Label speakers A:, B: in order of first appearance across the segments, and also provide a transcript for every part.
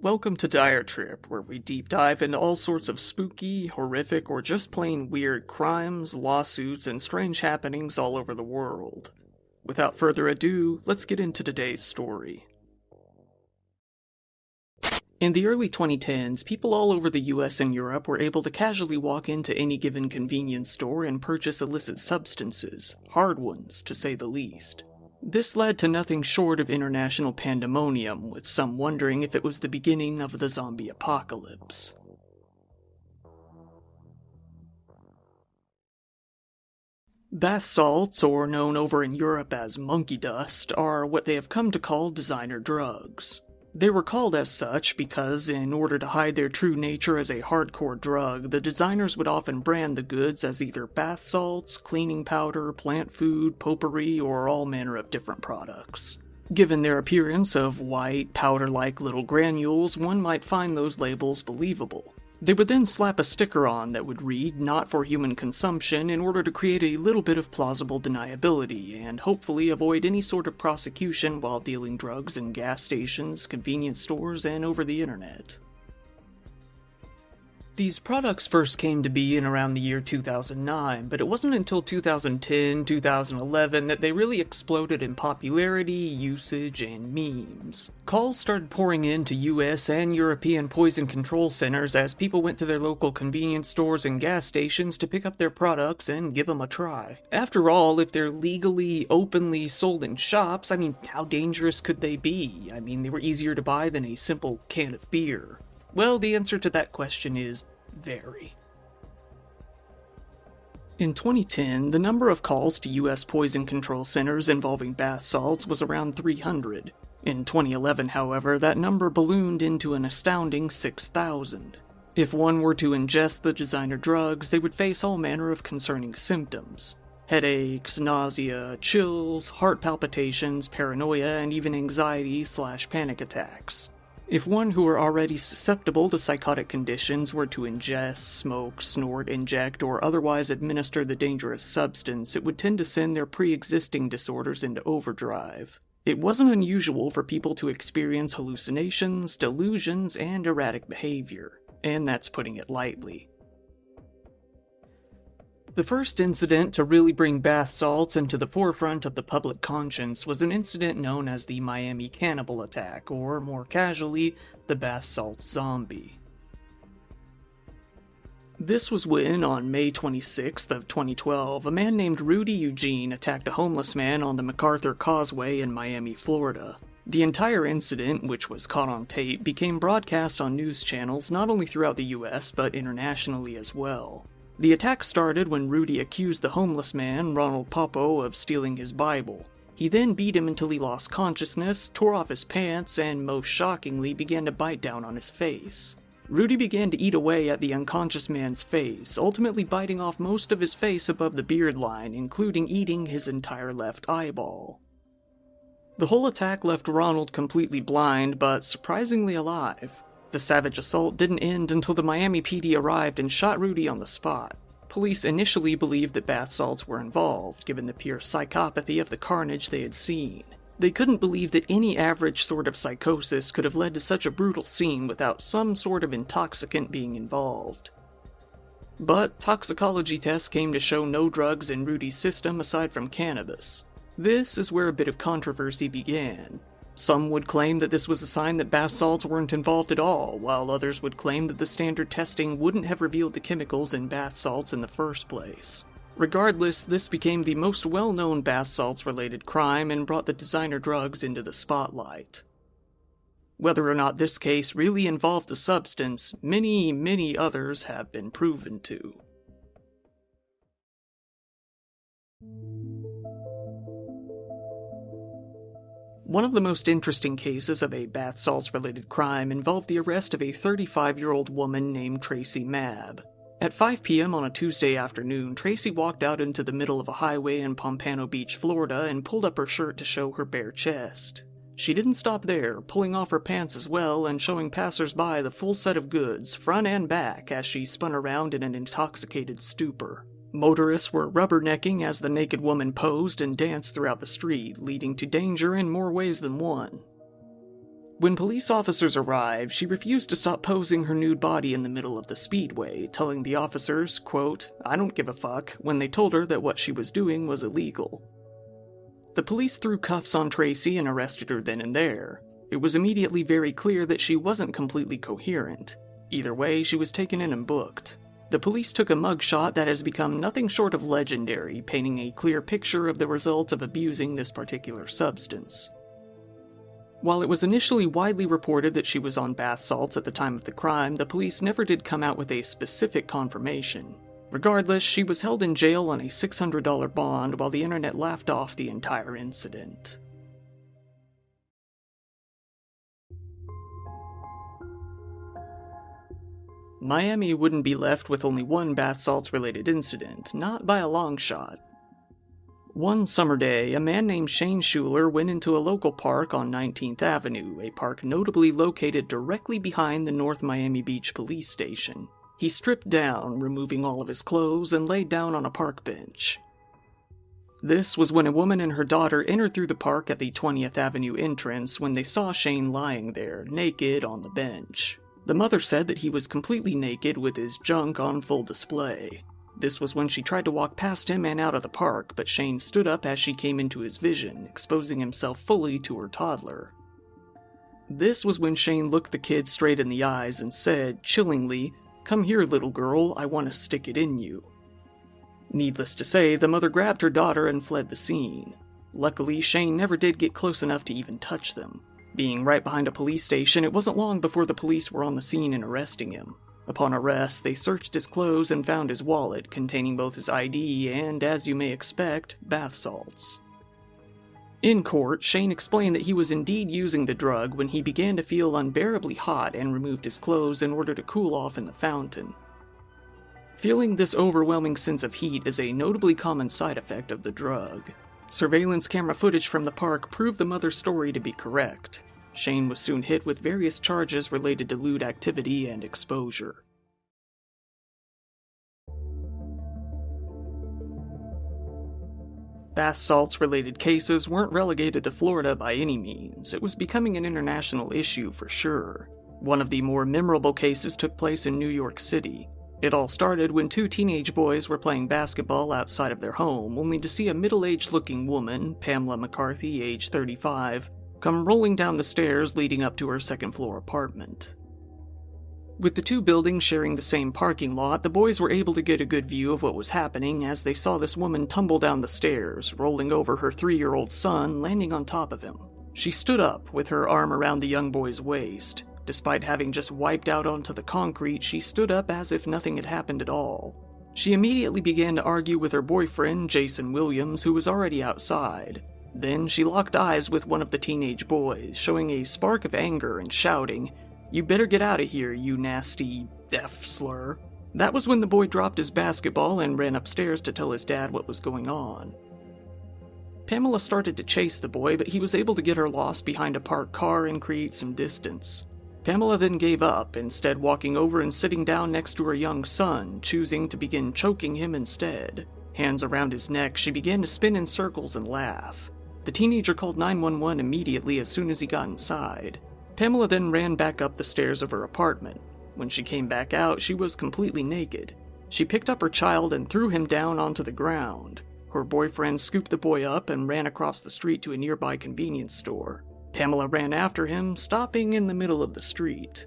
A: Welcome to Dire Trip, where we deep dive into all sorts of spooky, horrific, or just plain weird crimes, lawsuits, and strange happenings all over the world. Without further ado, let's get into today's story. In the early 2010s, people all over the US and Europe were able to casually walk into any given convenience store and purchase illicit substances, hard ones, to say the least. This led to nothing short of international pandemonium, with some wondering if it was the beginning of the zombie apocalypse. Bath salts, or known over in Europe as monkey dust, are what they have come to call designer drugs. They were called as such because, in order to hide their true nature as a hardcore drug, the designers would often brand the goods as either bath salts, cleaning powder, plant food, potpourri, or all manner of different products. Given their appearance of white, powder like little granules, one might find those labels believable. They would then slap a sticker on that would read, not for human consumption, in order to create a little bit of plausible deniability, and hopefully avoid any sort of prosecution while dealing drugs in gas stations, convenience stores, and over the internet. These products first came to be in around the year 2009, but it wasn't until 2010 2011 that they really exploded in popularity, usage, and memes. Calls started pouring into US and European poison control centers as people went to their local convenience stores and gas stations to pick up their products and give them a try. After all, if they're legally, openly sold in shops, I mean, how dangerous could they be? I mean, they were easier to buy than a simple can of beer. Well, the answer to that question is very. In 2010, the number of calls to U.S. poison control centers involving bath salts was around 300. In 2011, however, that number ballooned into an astounding 6,000. If one were to ingest the designer drugs, they would face all manner of concerning symptoms headaches, nausea, chills, heart palpitations, paranoia, and even anxiety slash panic attacks. If one who were already susceptible to psychotic conditions were to ingest, smoke, snort, inject, or otherwise administer the dangerous substance, it would tend to send their pre existing disorders into overdrive. It wasn't unusual for people to experience hallucinations, delusions, and erratic behavior, and that's putting it lightly. The first incident to really bring bath salts into the forefront of the public conscience was an incident known as the Miami Cannibal Attack, or more casually, the bath salt zombie. This was when, on May 26th of 2012, a man named Rudy Eugene attacked a homeless man on the MacArthur Causeway in Miami, Florida. The entire incident, which was caught on tape, became broadcast on news channels not only throughout the US but internationally as well. The attack started when Rudy accused the homeless man, Ronald Poppo, of stealing his Bible. He then beat him until he lost consciousness, tore off his pants, and most shockingly began to bite down on his face. Rudy began to eat away at the unconscious man's face, ultimately biting off most of his face above the beard line, including eating his entire left eyeball. The whole attack left Ronald completely blind, but surprisingly alive. The savage assault didn't end until the Miami PD arrived and shot Rudy on the spot. Police initially believed that bath salts were involved, given the pure psychopathy of the carnage they had seen. They couldn't believe that any average sort of psychosis could have led to such a brutal scene without some sort of intoxicant being involved. But toxicology tests came to show no drugs in Rudy's system aside from cannabis. This is where a bit of controversy began. Some would claim that this was a sign that bath salts weren't involved at all, while others would claim that the standard testing wouldn't have revealed the chemicals in bath salts in the first place. Regardless, this became the most well known bath salts related crime and brought the designer drugs into the spotlight. Whether or not this case really involved the substance, many, many others have been proven to. One of the most interesting cases of a bath salts related crime involved the arrest of a 35 year old woman named Tracy Mabb. At 5 p.m. on a Tuesday afternoon, Tracy walked out into the middle of a highway in Pompano Beach, Florida, and pulled up her shirt to show her bare chest. She didn't stop there, pulling off her pants as well and showing passersby the full set of goods, front and back, as she spun around in an intoxicated stupor. Motorists were rubbernecking as the naked woman posed and danced throughout the street, leading to danger in more ways than one. When police officers arrived, she refused to stop posing her nude body in the middle of the speedway, telling the officers, quote, I don't give a fuck, when they told her that what she was doing was illegal. The police threw cuffs on Tracy and arrested her then and there. It was immediately very clear that she wasn't completely coherent. Either way, she was taken in and booked. The police took a mugshot that has become nothing short of legendary, painting a clear picture of the results of abusing this particular substance. While it was initially widely reported that she was on bath salts at the time of the crime, the police never did come out with a specific confirmation. Regardless, she was held in jail on a $600 bond while the internet laughed off the entire incident. Miami wouldn't be left with only one bath salts related incident, not by a long shot. One summer day, a man named Shane Schuler went into a local park on 19th Avenue, a park notably located directly behind the North Miami Beach police station. He stripped down, removing all of his clothes, and laid down on a park bench. This was when a woman and her daughter entered through the park at the 20th Avenue entrance when they saw Shane lying there, naked, on the bench. The mother said that he was completely naked with his junk on full display. This was when she tried to walk past him and out of the park, but Shane stood up as she came into his vision, exposing himself fully to her toddler. This was when Shane looked the kid straight in the eyes and said, chillingly, Come here, little girl, I want to stick it in you. Needless to say, the mother grabbed her daughter and fled the scene. Luckily, Shane never did get close enough to even touch them. Being right behind a police station, it wasn't long before the police were on the scene and arresting him. Upon arrest, they searched his clothes and found his wallet containing both his ID and, as you may expect, bath salts. In court, Shane explained that he was indeed using the drug when he began to feel unbearably hot and removed his clothes in order to cool off in the fountain. Feeling this overwhelming sense of heat is a notably common side effect of the drug. Surveillance camera footage from the park proved the mother's story to be correct. Shane was soon hit with various charges related to lewd activity and exposure. Bath salts related cases weren't relegated to Florida by any means, it was becoming an international issue for sure. One of the more memorable cases took place in New York City. It all started when two teenage boys were playing basketball outside of their home, only to see a middle aged looking woman, Pamela McCarthy, age 35, come rolling down the stairs leading up to her second floor apartment. With the two buildings sharing the same parking lot, the boys were able to get a good view of what was happening as they saw this woman tumble down the stairs, rolling over her three year old son, landing on top of him. She stood up, with her arm around the young boy's waist. Despite having just wiped out onto the concrete, she stood up as if nothing had happened at all. She immediately began to argue with her boyfriend, Jason Williams, who was already outside. Then she locked eyes with one of the teenage boys, showing a spark of anger and shouting, You better get out of here, you nasty F slur. That was when the boy dropped his basketball and ran upstairs to tell his dad what was going on. Pamela started to chase the boy, but he was able to get her lost behind a parked car and create some distance. Pamela then gave up, instead, walking over and sitting down next to her young son, choosing to begin choking him instead. Hands around his neck, she began to spin in circles and laugh. The teenager called 911 immediately as soon as he got inside. Pamela then ran back up the stairs of her apartment. When she came back out, she was completely naked. She picked up her child and threw him down onto the ground. Her boyfriend scooped the boy up and ran across the street to a nearby convenience store. Pamela ran after him, stopping in the middle of the street.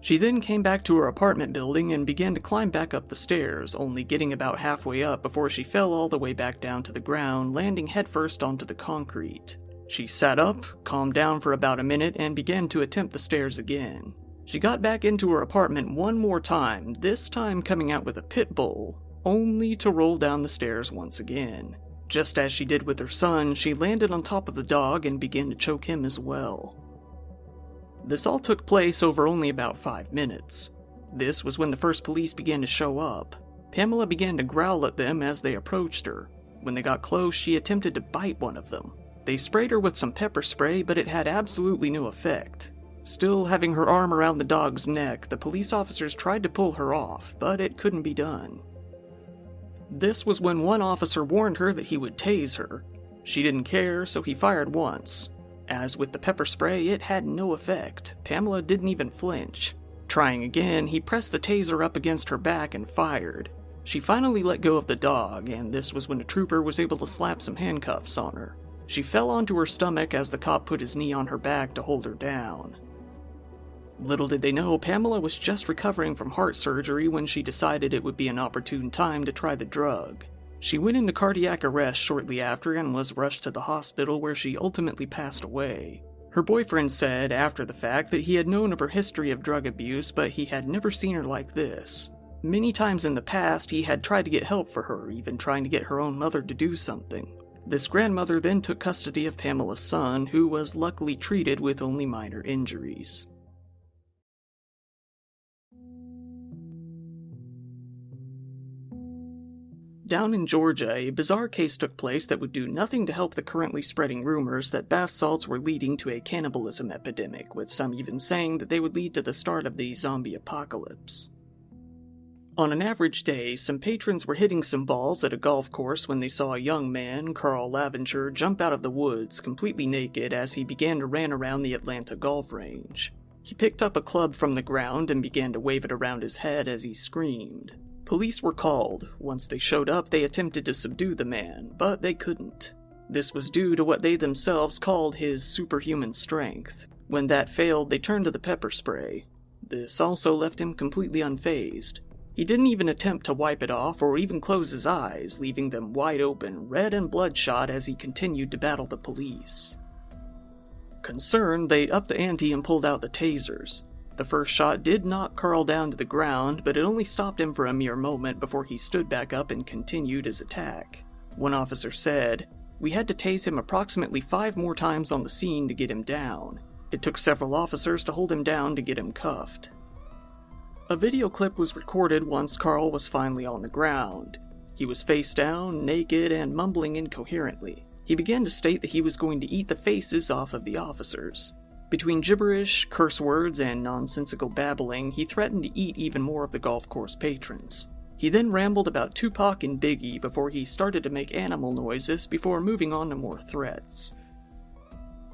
A: She then came back to her apartment building and began to climb back up the stairs, only getting about halfway up before she fell all the way back down to the ground, landing headfirst onto the concrete. She sat up, calmed down for about a minute, and began to attempt the stairs again. She got back into her apartment one more time, this time coming out with a pit bull, only to roll down the stairs once again. Just as she did with her son, she landed on top of the dog and began to choke him as well. This all took place over only about five minutes. This was when the first police began to show up. Pamela began to growl at them as they approached her. When they got close, she attempted to bite one of them. They sprayed her with some pepper spray, but it had absolutely no effect. Still having her arm around the dog's neck, the police officers tried to pull her off, but it couldn't be done. This was when one officer warned her that he would tase her. She didn't care, so he fired once. As with the pepper spray, it had no effect. Pamela didn't even flinch. Trying again, he pressed the taser up against her back and fired. She finally let go of the dog, and this was when a trooper was able to slap some handcuffs on her. She fell onto her stomach as the cop put his knee on her back to hold her down. Little did they know, Pamela was just recovering from heart surgery when she decided it would be an opportune time to try the drug. She went into cardiac arrest shortly after and was rushed to the hospital where she ultimately passed away. Her boyfriend said after the fact that he had known of her history of drug abuse, but he had never seen her like this. Many times in the past, he had tried to get help for her, even trying to get her own mother to do something. This grandmother then took custody of Pamela's son, who was luckily treated with only minor injuries. Down in Georgia, a bizarre case took place that would do nothing to help the currently spreading rumors that bath salts were leading to a cannibalism epidemic, with some even saying that they would lead to the start of the zombie apocalypse. On an average day, some patrons were hitting some balls at a golf course when they saw a young man, Carl Laventure, jump out of the woods completely naked as he began to ran around the Atlanta golf range. He picked up a club from the ground and began to wave it around his head as he screamed. Police were called. Once they showed up, they attempted to subdue the man, but they couldn't. This was due to what they themselves called his superhuman strength. When that failed, they turned to the pepper spray. This also left him completely unfazed. He didn't even attempt to wipe it off or even close his eyes, leaving them wide open, red and bloodshot as he continued to battle the police. Concerned, they upped the ante and pulled out the tasers. The first shot did knock Carl down to the ground, but it only stopped him for a mere moment before he stood back up and continued his attack. One officer said, We had to tase him approximately five more times on the scene to get him down. It took several officers to hold him down to get him cuffed. A video clip was recorded once Carl was finally on the ground. He was face down, naked, and mumbling incoherently. He began to state that he was going to eat the faces off of the officers. Between gibberish, curse words, and nonsensical babbling, he threatened to eat even more of the golf course patrons. He then rambled about Tupac and Biggie before he started to make animal noises before moving on to more threats.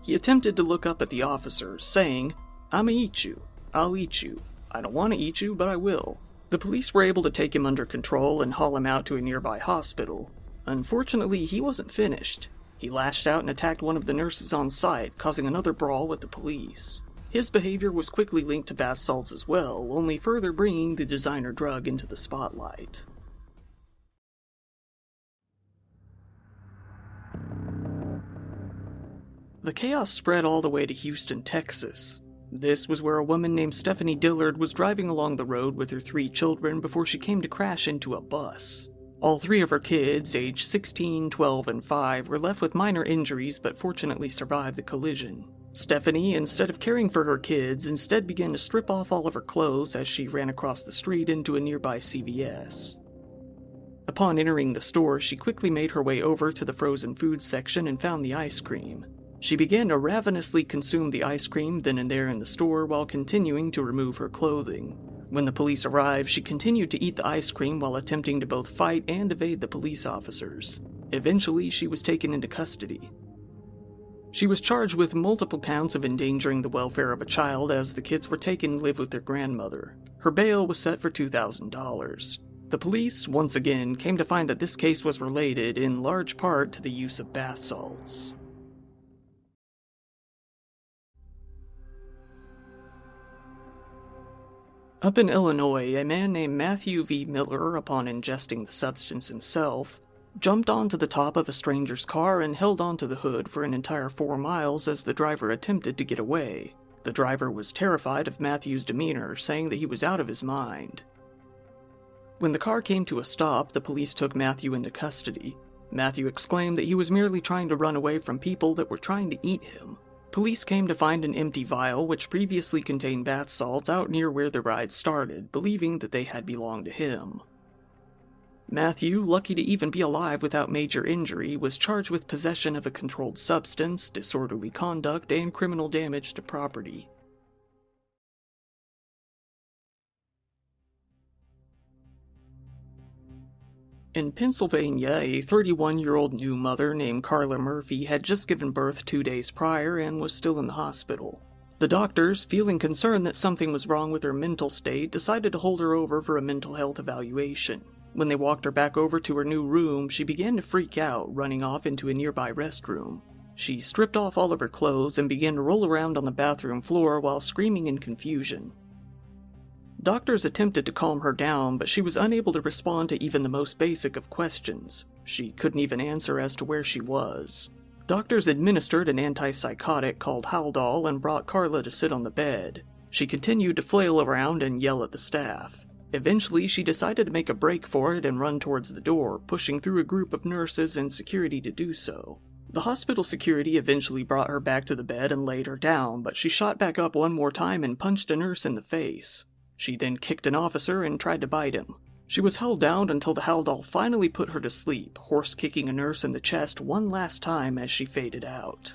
A: He attempted to look up at the officers, saying, I'ma eat you. I'll eat you. I don't want to eat you, but I will. The police were able to take him under control and haul him out to a nearby hospital. Unfortunately, he wasn't finished. He lashed out and attacked one of the nurses on site, causing another brawl with the police. His behavior was quickly linked to bath salts as well, only further bringing the designer drug into the spotlight. The chaos spread all the way to Houston, Texas. This was where a woman named Stephanie Dillard was driving along the road with her three children before she came to crash into a bus. All three of her kids, aged 16, 12, and 5, were left with minor injuries but fortunately survived the collision. Stephanie, instead of caring for her kids, instead began to strip off all of her clothes as she ran across the street into a nearby CVS. Upon entering the store, she quickly made her way over to the frozen food section and found the ice cream. She began to ravenously consume the ice cream then and there in the store while continuing to remove her clothing. When the police arrived, she continued to eat the ice cream while attempting to both fight and evade the police officers. Eventually, she was taken into custody. She was charged with multiple counts of endangering the welfare of a child as the kids were taken to live with their grandmother. Her bail was set for $2,000. The police, once again, came to find that this case was related in large part to the use of bath salts. Up in Illinois, a man named Matthew V. Miller, upon ingesting the substance himself, jumped onto the top of a stranger's car and held onto the hood for an entire four miles as the driver attempted to get away. The driver was terrified of Matthew's demeanor, saying that he was out of his mind. When the car came to a stop, the police took Matthew into custody. Matthew exclaimed that he was merely trying to run away from people that were trying to eat him. Police came to find an empty vial which previously contained bath salts out near where the ride started, believing that they had belonged to him. Matthew, lucky to even be alive without major injury, was charged with possession of a controlled substance, disorderly conduct, and criminal damage to property. In Pennsylvania, a 31 year old new mother named Carla Murphy had just given birth two days prior and was still in the hospital. The doctors, feeling concerned that something was wrong with her mental state, decided to hold her over for a mental health evaluation. When they walked her back over to her new room, she began to freak out, running off into a nearby restroom. She stripped off all of her clothes and began to roll around on the bathroom floor while screaming in confusion. Doctors attempted to calm her down, but she was unable to respond to even the most basic of questions. She couldn't even answer as to where she was. Doctors administered an antipsychotic called Haldol and brought Carla to sit on the bed. She continued to flail around and yell at the staff. Eventually, she decided to make a break for it and run towards the door, pushing through a group of nurses and security to do so. The hospital security eventually brought her back to the bed and laid her down, but she shot back up one more time and punched a nurse in the face. She then kicked an officer and tried to bite him. She was held down until the Haldol finally put her to sleep, horse kicking a nurse in the chest one last time as she faded out.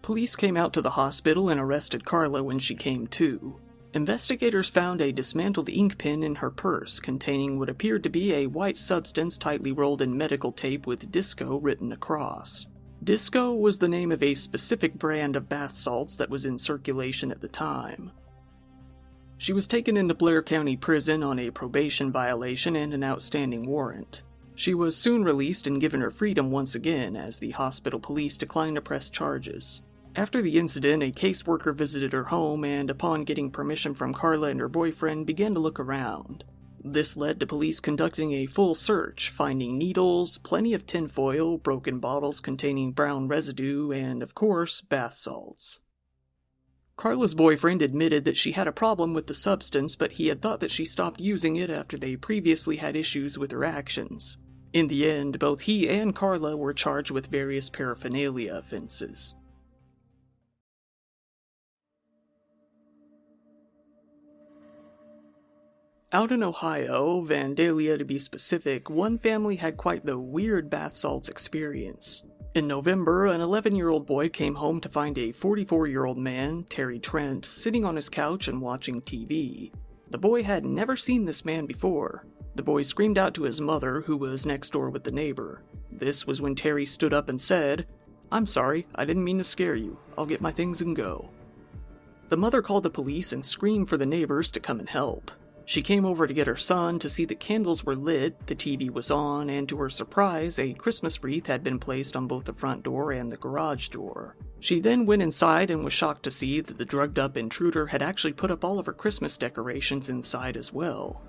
A: Police came out to the hospital and arrested Carla when she came to. Investigators found a dismantled ink pen in her purse containing what appeared to be a white substance tightly rolled in medical tape with disco written across. Disco was the name of a specific brand of bath salts that was in circulation at the time. She was taken into Blair County Prison on a probation violation and an outstanding warrant. She was soon released and given her freedom once again as the hospital police declined to press charges. After the incident, a caseworker visited her home and, upon getting permission from Carla and her boyfriend, began to look around. This led to police conducting a full search, finding needles, plenty of tinfoil, broken bottles containing brown residue, and, of course, bath salts. Carla's boyfriend admitted that she had a problem with the substance, but he had thought that she stopped using it after they previously had issues with her actions. In the end, both he and Carla were charged with various paraphernalia offenses. Out in Ohio, Vandalia to be specific, one family had quite the weird bath salts experience. In November, an 11 year old boy came home to find a 44 year old man, Terry Trent, sitting on his couch and watching TV. The boy had never seen this man before. The boy screamed out to his mother, who was next door with the neighbor. This was when Terry stood up and said, I'm sorry, I didn't mean to scare you. I'll get my things and go. The mother called the police and screamed for the neighbors to come and help. She came over to get her son to see the candles were lit, the TV was on, and to her surprise, a Christmas wreath had been placed on both the front door and the garage door. She then went inside and was shocked to see that the drugged up intruder had actually put up all of her Christmas decorations inside as well.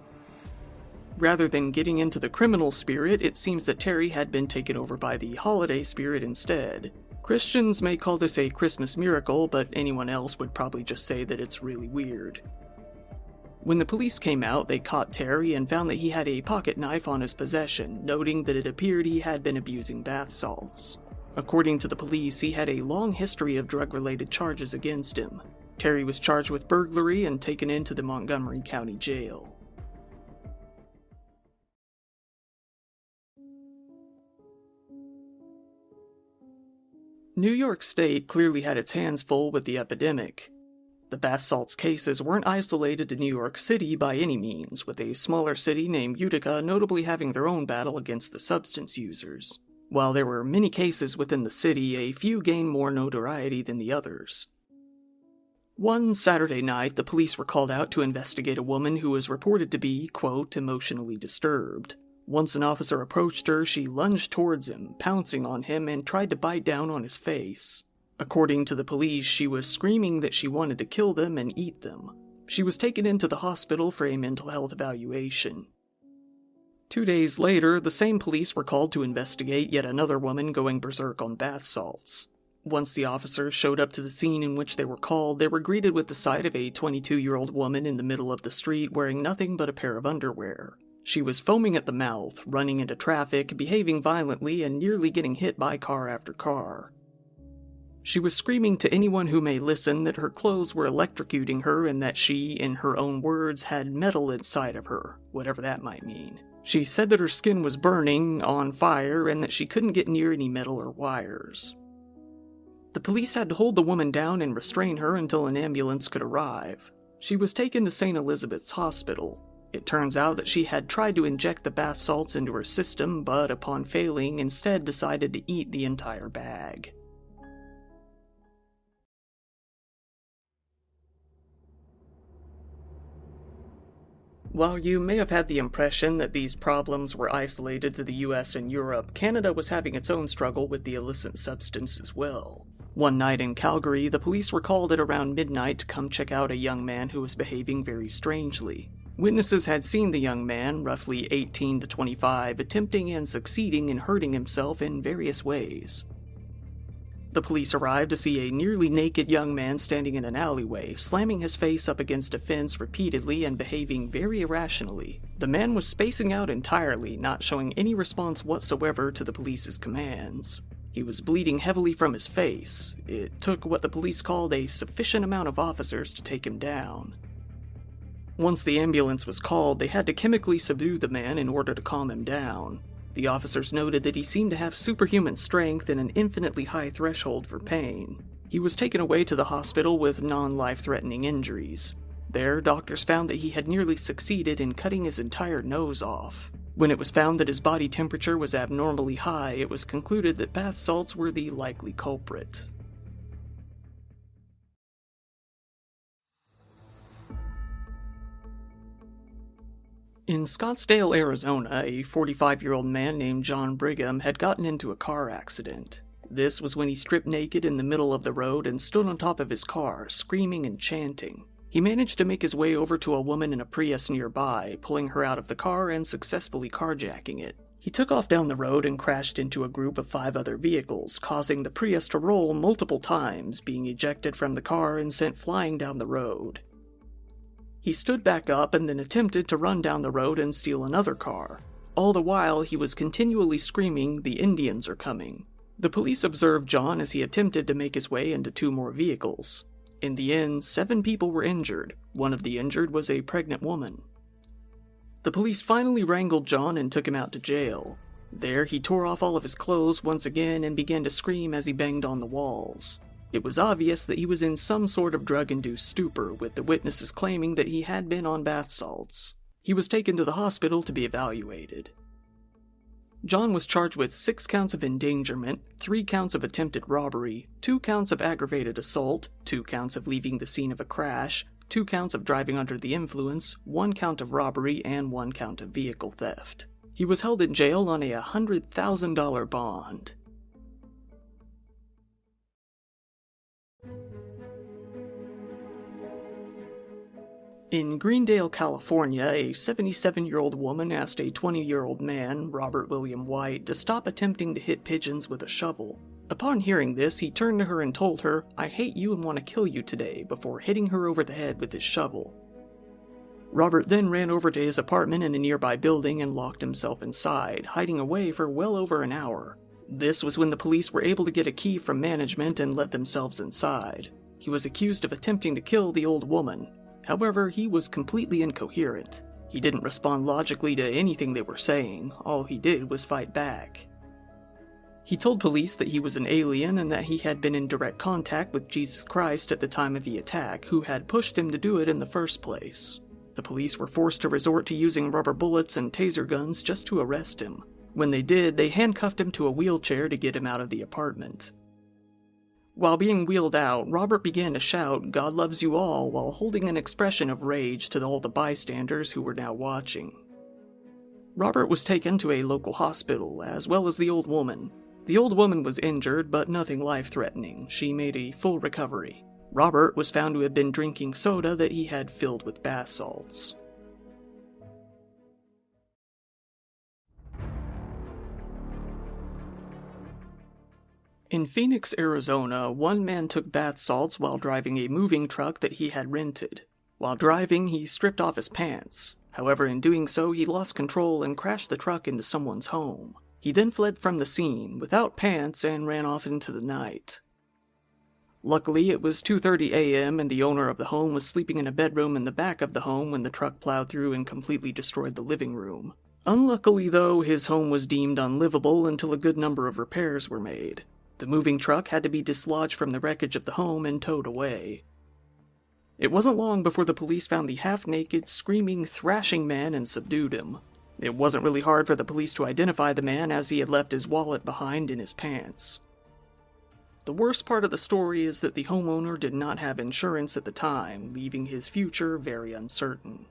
A: Rather than getting into the criminal spirit, it seems that Terry had been taken over by the holiday spirit instead. Christians may call this a Christmas miracle, but anyone else would probably just say that it's really weird. When the police came out, they caught Terry and found that he had a pocket knife on his possession, noting that it appeared he had been abusing bath salts. According to the police, he had a long history of drug related charges against him. Terry was charged with burglary and taken into the Montgomery County Jail. New York State clearly had its hands full with the epidemic. The bath salts cases weren't isolated to New York City by any means, with a smaller city named Utica notably having their own battle against the substance users. While there were many cases within the city, a few gained more notoriety than the others. One Saturday night, the police were called out to investigate a woman who was reported to be, quote, emotionally disturbed. Once an officer approached her, she lunged towards him, pouncing on him, and tried to bite down on his face. According to the police, she was screaming that she wanted to kill them and eat them. She was taken into the hospital for a mental health evaluation. Two days later, the same police were called to investigate yet another woman going berserk on bath salts. Once the officers showed up to the scene in which they were called, they were greeted with the sight of a 22 year old woman in the middle of the street wearing nothing but a pair of underwear. She was foaming at the mouth, running into traffic, behaving violently, and nearly getting hit by car after car. She was screaming to anyone who may listen that her clothes were electrocuting her and that she, in her own words, had metal inside of her, whatever that might mean. She said that her skin was burning, on fire, and that she couldn't get near any metal or wires. The police had to hold the woman down and restrain her until an ambulance could arrive. She was taken to St. Elizabeth's Hospital. It turns out that she had tried to inject the bath salts into her system, but upon failing, instead decided to eat the entire bag. While you may have had the impression that these problems were isolated to the US and Europe, Canada was having its own struggle with the illicit substance as well. One night in Calgary, the police were called at around midnight to come check out a young man who was behaving very strangely. Witnesses had seen the young man, roughly 18 to 25, attempting and succeeding in hurting himself in various ways. The police arrived to see a nearly naked young man standing in an alleyway, slamming his face up against a fence repeatedly and behaving very irrationally. The man was spacing out entirely, not showing any response whatsoever to the police's commands. He was bleeding heavily from his face. It took what the police called a sufficient amount of officers to take him down. Once the ambulance was called, they had to chemically subdue the man in order to calm him down. The officers noted that he seemed to have superhuman strength and an infinitely high threshold for pain. He was taken away to the hospital with non life threatening injuries. There, doctors found that he had nearly succeeded in cutting his entire nose off. When it was found that his body temperature was abnormally high, it was concluded that bath salts were the likely culprit. In Scottsdale, Arizona, a 45 year old man named John Brigham had gotten into a car accident. This was when he stripped naked in the middle of the road and stood on top of his car, screaming and chanting. He managed to make his way over to a woman in a Prius nearby, pulling her out of the car and successfully carjacking it. He took off down the road and crashed into a group of five other vehicles, causing the Prius to roll multiple times, being ejected from the car and sent flying down the road. He stood back up and then attempted to run down the road and steal another car. All the while, he was continually screaming, The Indians are coming. The police observed John as he attempted to make his way into two more vehicles. In the end, seven people were injured. One of the injured was a pregnant woman. The police finally wrangled John and took him out to jail. There, he tore off all of his clothes once again and began to scream as he banged on the walls. It was obvious that he was in some sort of drug induced stupor, with the witnesses claiming that he had been on bath salts. He was taken to the hospital to be evaluated. John was charged with six counts of endangerment, three counts of attempted robbery, two counts of aggravated assault, two counts of leaving the scene of a crash, two counts of driving under the influence, one count of robbery, and one count of vehicle theft. He was held in jail on a $100,000 bond. In Greendale, California, a 77 year old woman asked a 20 year old man, Robert William White, to stop attempting to hit pigeons with a shovel. Upon hearing this, he turned to her and told her, I hate you and want to kill you today, before hitting her over the head with his shovel. Robert then ran over to his apartment in a nearby building and locked himself inside, hiding away for well over an hour. This was when the police were able to get a key from management and let themselves inside. He was accused of attempting to kill the old woman, However, he was completely incoherent. He didn't respond logically to anything they were saying, all he did was fight back. He told police that he was an alien and that he had been in direct contact with Jesus Christ at the time of the attack, who had pushed him to do it in the first place. The police were forced to resort to using rubber bullets and taser guns just to arrest him. When they did, they handcuffed him to a wheelchair to get him out of the apartment. While being wheeled out, Robert began to shout, God loves you all, while holding an expression of rage to all the bystanders who were now watching. Robert was taken to a local hospital, as well as the old woman. The old woman was injured, but nothing life threatening. She made a full recovery. Robert was found to have been drinking soda that he had filled with bath salts. In Phoenix, Arizona, one man took bath salts while driving a moving truck that he had rented. While driving, he stripped off his pants. However, in doing so, he lost control and crashed the truck into someone's home. He then fled from the scene without pants and ran off into the night. Luckily, it was 2:30 a.m. and the owner of the home was sleeping in a bedroom in the back of the home when the truck plowed through and completely destroyed the living room. Unluckily, though, his home was deemed unlivable until a good number of repairs were made. The moving truck had to be dislodged from the wreckage of the home and towed away. It wasn't long before the police found the half naked, screaming, thrashing man and subdued him. It wasn't really hard for the police to identify the man as he had left his wallet behind in his pants. The worst part of the story is that the homeowner did not have insurance at the time, leaving his future very uncertain.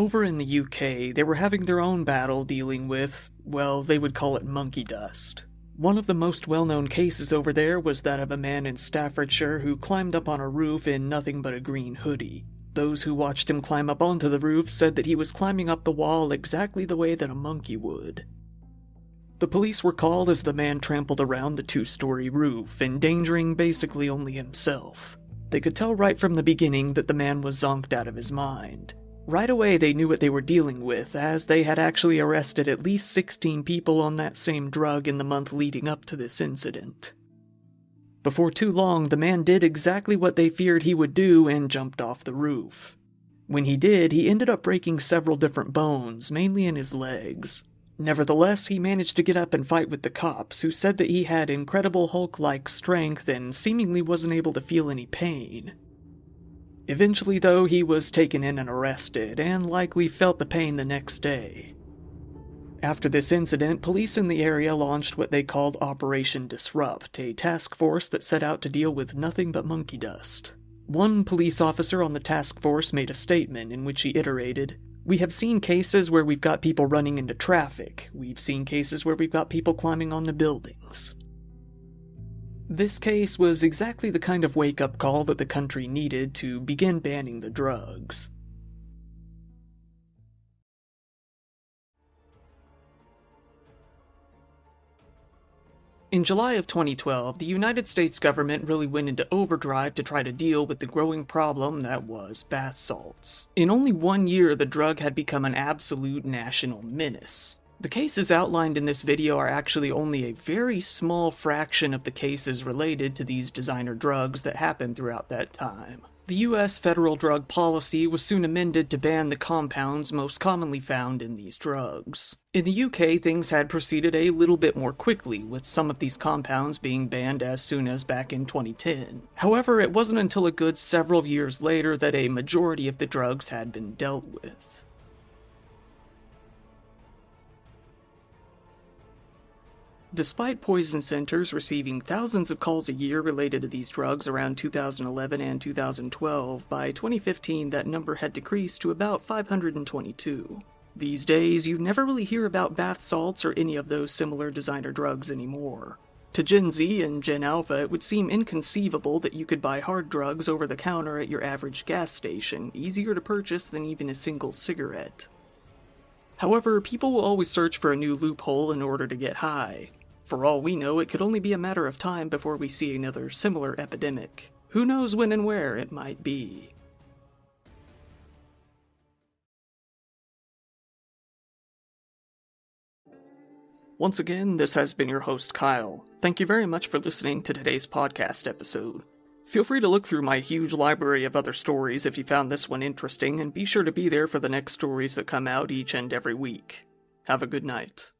A: Over in the UK, they were having their own battle dealing with, well, they would call it monkey dust. One of the most well known cases over there was that of a man in Staffordshire who climbed up on a roof in nothing but a green hoodie. Those who watched him climb up onto the roof said that he was climbing up the wall exactly the way that a monkey would. The police were called as the man trampled around the two story roof, endangering basically only himself. They could tell right from the beginning that the man was zonked out of his mind. Right away, they knew what they were dealing with, as they had actually arrested at least 16 people on that same drug in the month leading up to this incident. Before too long, the man did exactly what they feared he would do and jumped off the roof. When he did, he ended up breaking several different bones, mainly in his legs. Nevertheless, he managed to get up and fight with the cops, who said that he had incredible Hulk like strength and seemingly wasn't able to feel any pain. Eventually, though, he was taken in and arrested, and likely felt the pain the next day. After this incident, police in the area launched what they called Operation Disrupt, a task force that set out to deal with nothing but monkey dust. One police officer on the task force made a statement in which he iterated We have seen cases where we've got people running into traffic, we've seen cases where we've got people climbing on the buildings. This case was exactly the kind of wake up call that the country needed to begin banning the drugs. In July of 2012, the United States government really went into overdrive to try to deal with the growing problem that was bath salts. In only one year, the drug had become an absolute national menace. The cases outlined in this video are actually only a very small fraction of the cases related to these designer drugs that happened throughout that time. The US federal drug policy was soon amended to ban the compounds most commonly found in these drugs. In the UK, things had proceeded a little bit more quickly, with some of these compounds being banned as soon as back in 2010. However, it wasn't until a good several years later that a majority of the drugs had been dealt with. Despite poison centers receiving thousands of calls a year related to these drugs around 2011 and 2012, by 2015 that number had decreased to about 522. These days, you never really hear about bath salts or any of those similar designer drugs anymore. To Gen Z and Gen Alpha, it would seem inconceivable that you could buy hard drugs over the counter at your average gas station, easier to purchase than even a single cigarette. However, people will always search for a new loophole in order to get high. For all we know, it could only be a matter of time before we see another similar epidemic. Who knows when and where it might be. Once again, this has been your host, Kyle. Thank you very much for listening to today's podcast episode. Feel free to look through my huge library of other stories if you found this one interesting, and be sure to be there for the next stories that come out each and every week. Have a good night.